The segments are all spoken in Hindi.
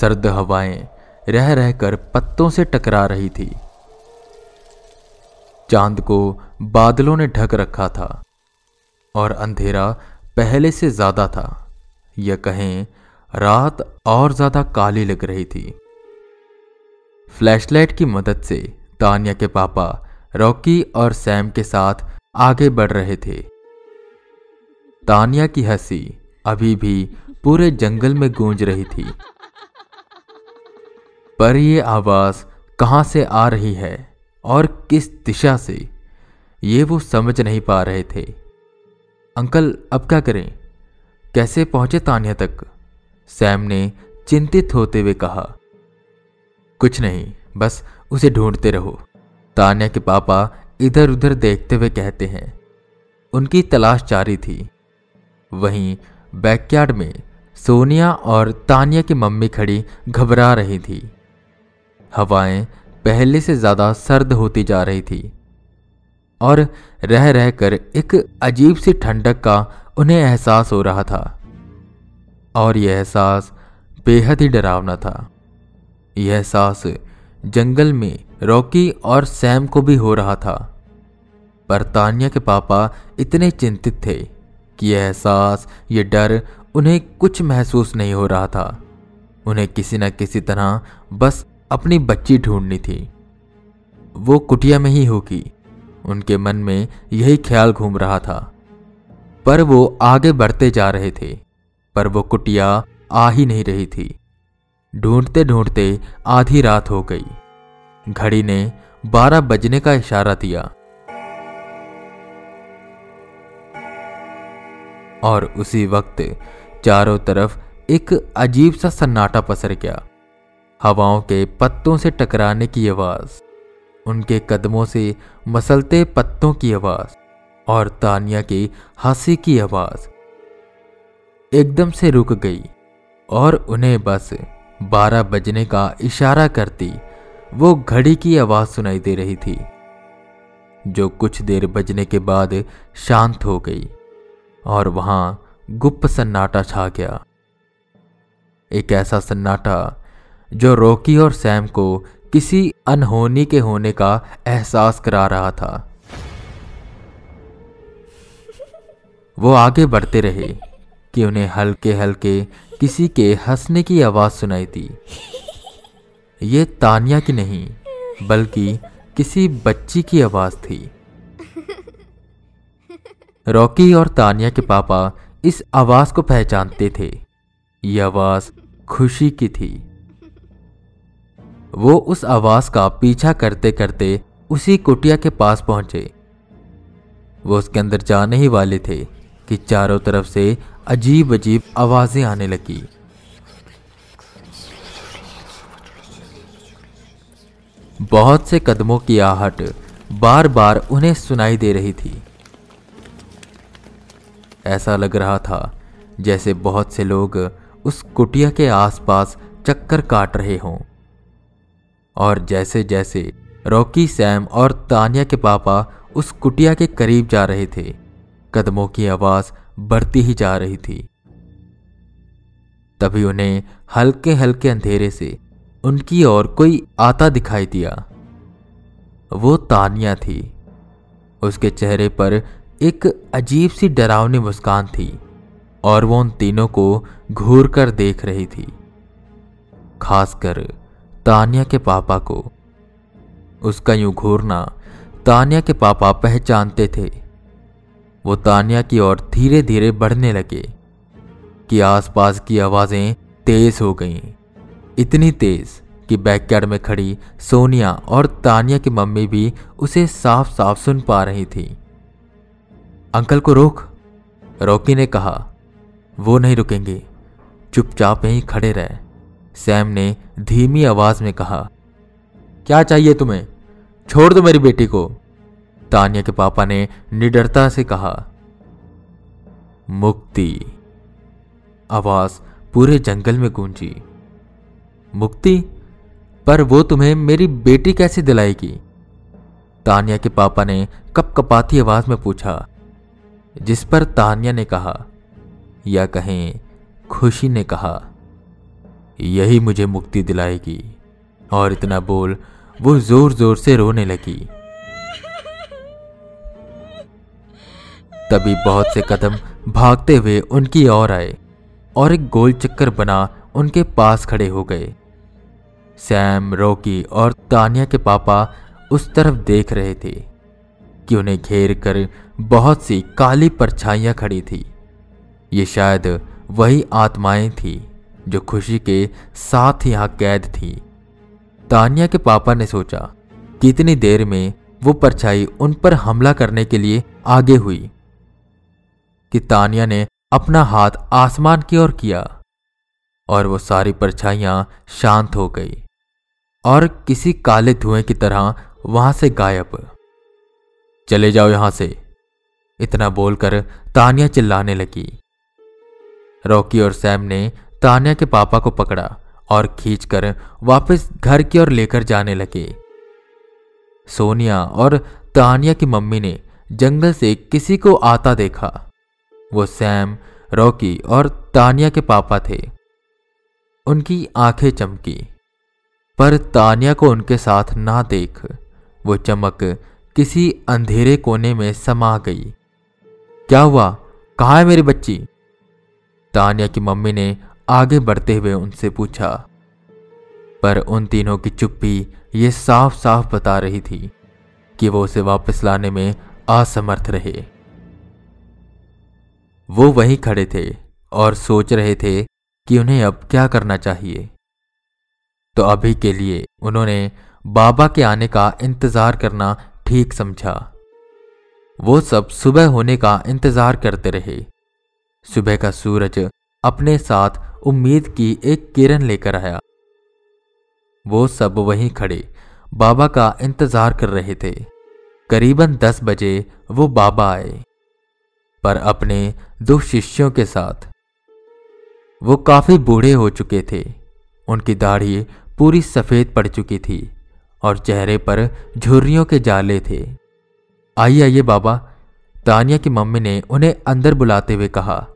सर्द हवाएँ रह रहकर पत्तों से टकरा रही थी। चाँद को बादलों ने ढक रखा था और अंधेरा पहले से ज़्यादा था। या कहें, रात और ज़्यादा काली लग रही थी। फ्लैशलाइट की मदद से तानिया के पापा, रॉकी और सैम के साथ आगे बढ़ रहे थे। तानिया की हँसी अभी भी पूरे जंगल में गूंज रही थी। पर यह आवाज़ कहाँ से आ रही है और किस दिशा से? ये वो समझ नहीं पा रहे थे। अंकल, अब क्या करें? कैसे पहुँचे तानिया तक? सैम ने चिंतित होते हुए कहा, कुछ नहीं, बस उसे ढूंढते रहो। तानिया के पापा इधर उधर देखते हुए कहते हैं, उनकी तलाश जारी थी। वहीं बैकयार्ड में सोनिया और तानिया की मम्मी खड़ी घबरा रही थी। हवाएँ पहले से ज़्यादा सर्द होती जा रही थी और रह रहकर एक अजीब सी ठंडक का उन्हें एहसास हो रहा था। और यह एहसास बेहद ही डरावना था। यह एहसास जंगल में रॉकी और सैम को भी हो रहा था। पर तानिया के पापा इतने चिंतित थे कि यह एहसास ये डर उन्हें कुछ महसूस नहीं हो रहा था। उन्हें किसी न किसी तरह बस अपनी बच्ची ढूंढनी थी। वो कुटिया में ही होगी। उनके मन में यही ख्याल घूम रहा था। पर वो आगे बढ़ते जा रहे थे। पर वो कुटिया आ ही नहीं रही थी। ढूंढते ढूंढते आधी रात हो गई। घड़ी ने बारह बजने का इशारा दिया। और उसी वक्त चारों तरफ़ एक अजीब सा सन्नाटा पसर गया। हवाओं के पत्तों से टकराने की आवाज़, उनके कदमों से मसलते पत्तों की आवाज़, और तानिया की हँसी की आवाज़। एकदम से रुक गई, और उन्हें बस बारह बजने का इशारा करती वो घड़ी की आवाज़ सुनाई दे रही थी, जो कुछ देर बजने के बाद शांत हो गई, और वहाँ गुप्त सन्नाटा छा गया। एक ऐसा सन्नाटा जो रॉकी और सैम को किसी अनहोनी के होने का एहसास करा रहा था। वो आगे बढ़ते रहे कि उन्हें हल्के हल्के किसी के हंसने की आवाज़ सुनाई दी। ये तानिया की नहीं, बल्कि किसी बच्ची की आवाज़ थी। रॉकी और तानिया के पापा इस आवाज़ को पहचानते थे। यह आवाज़ खुशी की थी। वो उस आवाज़ का पीछा करते करते उसी कुटिया के पास पहुँचे। वो उसके अंदर जाने ही वाले थे कि चारों तरफ़ से अजीब अजीब आवाज़ें आने लगी। बहुत से कदमों की आहट बार बार उन्हें सुनाई दे रही थी। ऐसा लग रहा था जैसे बहुत से लोग उस कुटिया के आसपास चक्कर काट रहे हों। और जैसे जैसे रॉकी, सैम और तानिया के पापा उस कुटिया के करीब जा रहे थे, कदमों की आवाज़ बढ़ती ही जा रही थी। तभी उन्हें हल्के हल्के अंधेरे से उनकी ओर कोई आता दिखाई दिया। वो तानिया थी। उसके चेहरे पर एक अजीब सी डरावनी मुस्कान थी और वो उन तीनों को घूर कर देख रही थी, खासकर तानिया के पापा को। उसका यूँ घूरना तानिया के पापा पहचानते थे। वो तानिया की ओर धीरे धीरे बढ़ने लगे कि आसपास की आवाज़ें तेज हो गईं। इतनी तेज कि बैकयार्ड में खड़ी सोनिया और तानिया की मम्मी भी उसे साफ़ साफ़ सुन पा रही थी। अंकल को रोक, रॉकी ने कहा, वो नहीं रुकेंगे, चुपचाप यहीं खड़े रहे। सैम ने धीमी आवाज़ में कहा, क्या चाहिए तुम्हें? छोड़ दो मेरी बेटी को। तानिया के पापा ने निडरता से कहा, मुक्ति। आवाज़ पूरे जंगल में गूंजी, मुक्ति? पर वो तुम्हें मेरी बेटी कैसे दिलाएगी? तानिया के पापा ने कप कपाती आवाज़ में पूछा, जिस पर तानिया ने कहा, या कहें खुशी ने कहा। यही मुझे मुक्ति दिलाएगी। और इतना बोल, वो ज़ोर ज़ोर से रोने लगी। तभी बहुत से कदम भागते हुए उनकी ओर आए और एक गोल चक्कर बना उनके पास खड़े हो गए। सैम, रोकी और तानिया के पापा उस तरफ़ देख रहे थे कि उन्हें घेर कर बहुत सी काली परछाइयाँ खड़ी थी। ये शायद वही आत्माएँ थी। जो खुशी के साथ यहाँ कैद थी। तानिया के पापा ने सोचा, कितनी देर में वो परछाई उन पर हमला करने के लिए आगे हुई, कि तानिया ने अपना हाथ आसमान की ओर किया और वो सारी परछाइयाँ शांत हो गई और किसी काले धुएँ की तरह वहाँ से गायब। चले जाओ यहाँ से, इतना बोलकर तानिया चिल्लाने लगी। रॉकी और सैम ने तानिया के पापा को पकड़ा और खींचकर वापस घर की ओर लेकर जाने लगे। सोनिया और तानिया की मम्मी ने जंगल से किसी को आता देखा। वो सैम, रॉकी और तानिया के पापा थे। उनकी आँखें चमकी, पर तानिया को उनके साथ ना देख। वो चमक किसी अंधेरे कोने में समा गई। क्या हुआ? कहा है मेरी बच्ची? तानिया की मम्मी ने आगे बढ़ते हुए उनसे पूछा, पर उन तीनों की चुप्पी ये साफ़ साफ़ बता रही थी कि वो उसे वापस लाने में असमर्थ रहे। वो वहीं खड़े थे और सोच रहे थे कि उन्हें अब क्या करना चाहिए। तो अभी के लिए उन्होंने बाबा के आने का इंतज़ार करना ठीक समझा। वो सब सुबह होने का इंतज़ार करते रहे। सुबह का सूरज अपने साथ उम्मीद की एक किरण लेकर आया। वो सब वहीं खड़े, बाबा का इंतज़ार कर रहे थे। करीबन दस बजे वो बाबा आए, पर अपने दो शिष्यों के साथ। वो काफ़ी बूढ़े हो चुके थे। उनकी दाढ़ी पूरी सफ़ेद पड़ चुकी थी और चेहरे पर झुर्रियों के जाले थे। आइए आइए बाबा, तानिया की मम्मी ने उन्हें अंदर बुलाते हुए कहा।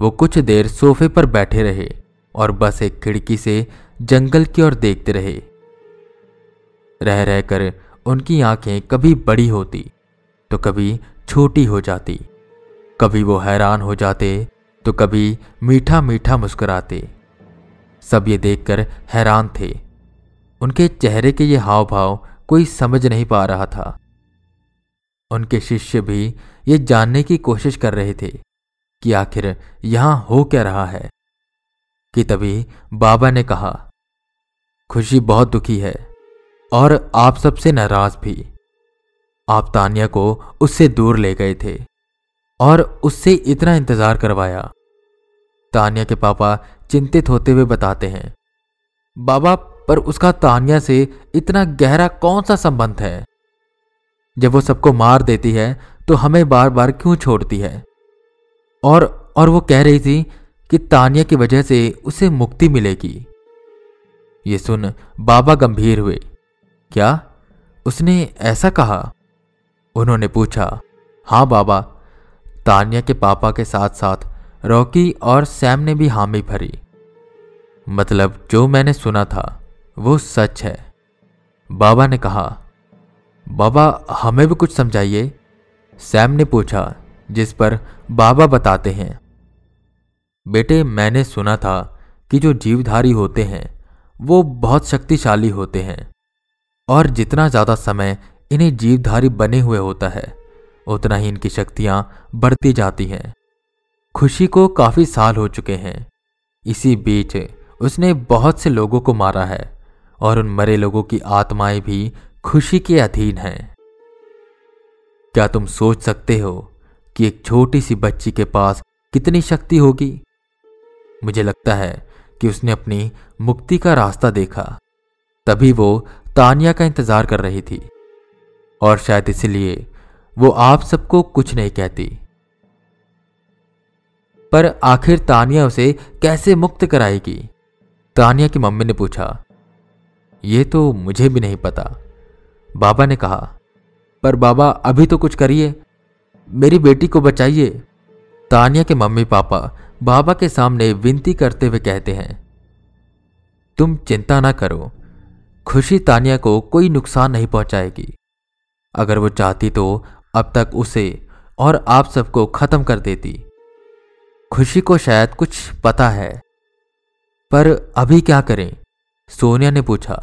वो कुछ देर सोफे पर बैठे रहे और बस एक खिड़की से जंगल की ओर देखते रहे। रह रहकर उनकी आँखें कभी बड़ी होती तो कभी छोटी हो जाती। कभी वो हैरान हो जाते तो कभी मीठा मीठा मुस्कुराते। सब ये देखकर हैरान थे। उनके चेहरे के ये हाव भाव कोई समझ नहीं पा रहा था। उनके शिष्य भी ये जानने की कोशिश कर रहे थे। कि आखिर यहाँ हो क्या रहा है? कि तभी बाबा ने कहा, खुशी बहुत दुखी है और आप सबसे नाराज़ भी। आप तानिया को उससे दूर ले गए थे और उससे इतना इंतज़ार करवाया। तानिया के पापा चिंतित होते हुए बताते हैं, बाबा, पर उसका तानिया से इतना गहरा कौन सा संबंध है? जब वो सबको मार देती है तो हमें बार बार क्यों छोड़ती है? और और वो कह रही थी कि तानिया की वजह से उसे मुक्ति मिलेगी। ये सुन बाबा गंभीर हुए। क्या? उसने ऐसा कहा? उन्होंने पूछा हाँ बाबा, तानिया के पापा के साथ साथ रॉकी और सैम ने भी हामी भरी। मतलब जो मैंने सुना था, वो सच है। बाबा ने कहा, बाबा, हमें भी कुछ समझाइए? सैम ने पूछा जिस पर बाबा बताते हैं। बेटे, मैंने सुना था कि जो जीवधारी होते हैं, वो बहुत शक्तिशाली होते हैं, और जितना ज़्यादा समय इन्हें जीवधारी बने हुए होता है, उतना ही इनकी शक्तियाँ बढ़ती जाती हैं। खुशी को काफ़ी साल हो चुके हैं। इसी बीच उसने बहुत से लोगों को मारा है, और उन मरे लोगों की आत्माएँ भी खुशी के अधीन हैं। क्या तुम सोच सकते हो कि एक छोटी सी बच्ची के पास कितनी शक्ति होगी? मुझे लगता है कि उसने अपनी मुक्ति का रास्ता देखा। तभी वो तानिया का इंतज़ार कर रही थी। और शायद इसलिए वो आप सबको कुछ नहीं कहती। पर आखिर तानिया उसे कैसे मुक्त कराएगी? तानिया की मम्मी ने पूछा। यह तो मुझे भी नहीं पता। बाबा ने कहा, पर बाबा, अभी तो कुछ करिए। मेरी बेटी को बचाइए। तानिया के मम्मी पापा बाबा के सामने विनती करते हुए कहते हैं, तुम चिंता ना करो, खुशी तानिया को कोई नुकसान नहीं पहुंचाएगी। अगर वो चाहती तो अब तक उसे और आप सबको खत्म कर देती। खुशी को शायद कुछ पता है, पर अभी क्या करें? सोनिया ने पूछा,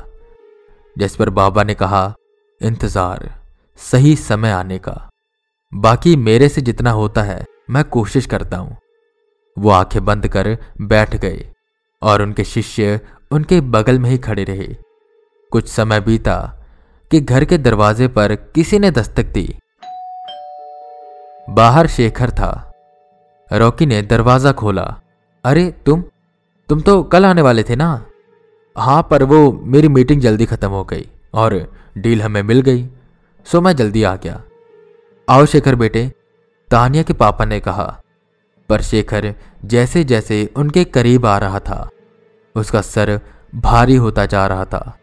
जिस पर बाबा ने कहा, इंतज़ार, सही समय आने का। बाकी मेरे से जितना होता है, मैं कोशिश करता हूँ। वो आँखें बंद कर बैठ गए और उनके शिष्य उनके बगल में ही खड़े रहे। कुछ समय बीता कि घर के दरवाजे पर किसी ने दस्तक दी। बाहर शेखर था। रॉकी ने दरवाज़ा खोला। अरे, तुम? तुम तो कल आने वाले थे ना? हाँ पर वो मेरी मीटिंग जल्दी खत्म हो गई और डील हमें मिल गई, सो मैं जल्दी आ गया। आओ शेखर बेटे, तानिया के पापा ने कहा, पर शेखर जैसे जैसे उनके करीब आ रहा था, उसका सर भारी होता जा रहा था,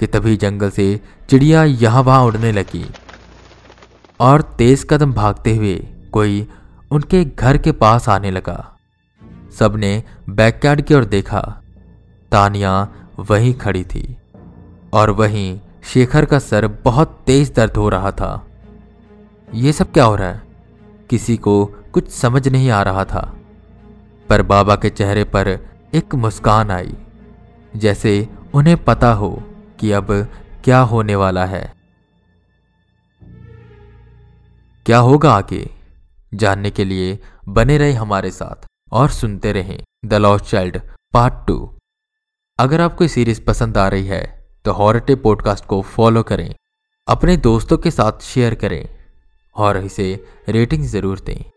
कि तभी जंगल से चिड़िया यहाँ वहाँ उड़ने लगी। और तेज कदम भागते हुए कोई उनके घर के पास आने लगा। सबने बैकयार्ड की ओर देखा। तानिया वहीं खड़ी थी। और वहीं शेखर का सर बहुत तेज दर्द हो रहा था। ये सब क्या हो रहा है? किसी को कुछ समझ नहीं आ रहा था। पर बाबा के चेहरे पर एक मुस्कान आई, जैसे उन्हें पता हो कि अब क्या होने वाला है। क्या होगा आगे? जानने के लिए बने रहे हमारे साथ और सुनते रहें the lost child part two. अगर आपको सीरीज़ पसंद आ रही है तो हॉरटे पॉडकास्ट को फॉलो करें, अपने दोस्तों के साथ शेयर करें। और इसे रेटिंग ज़रूर दें।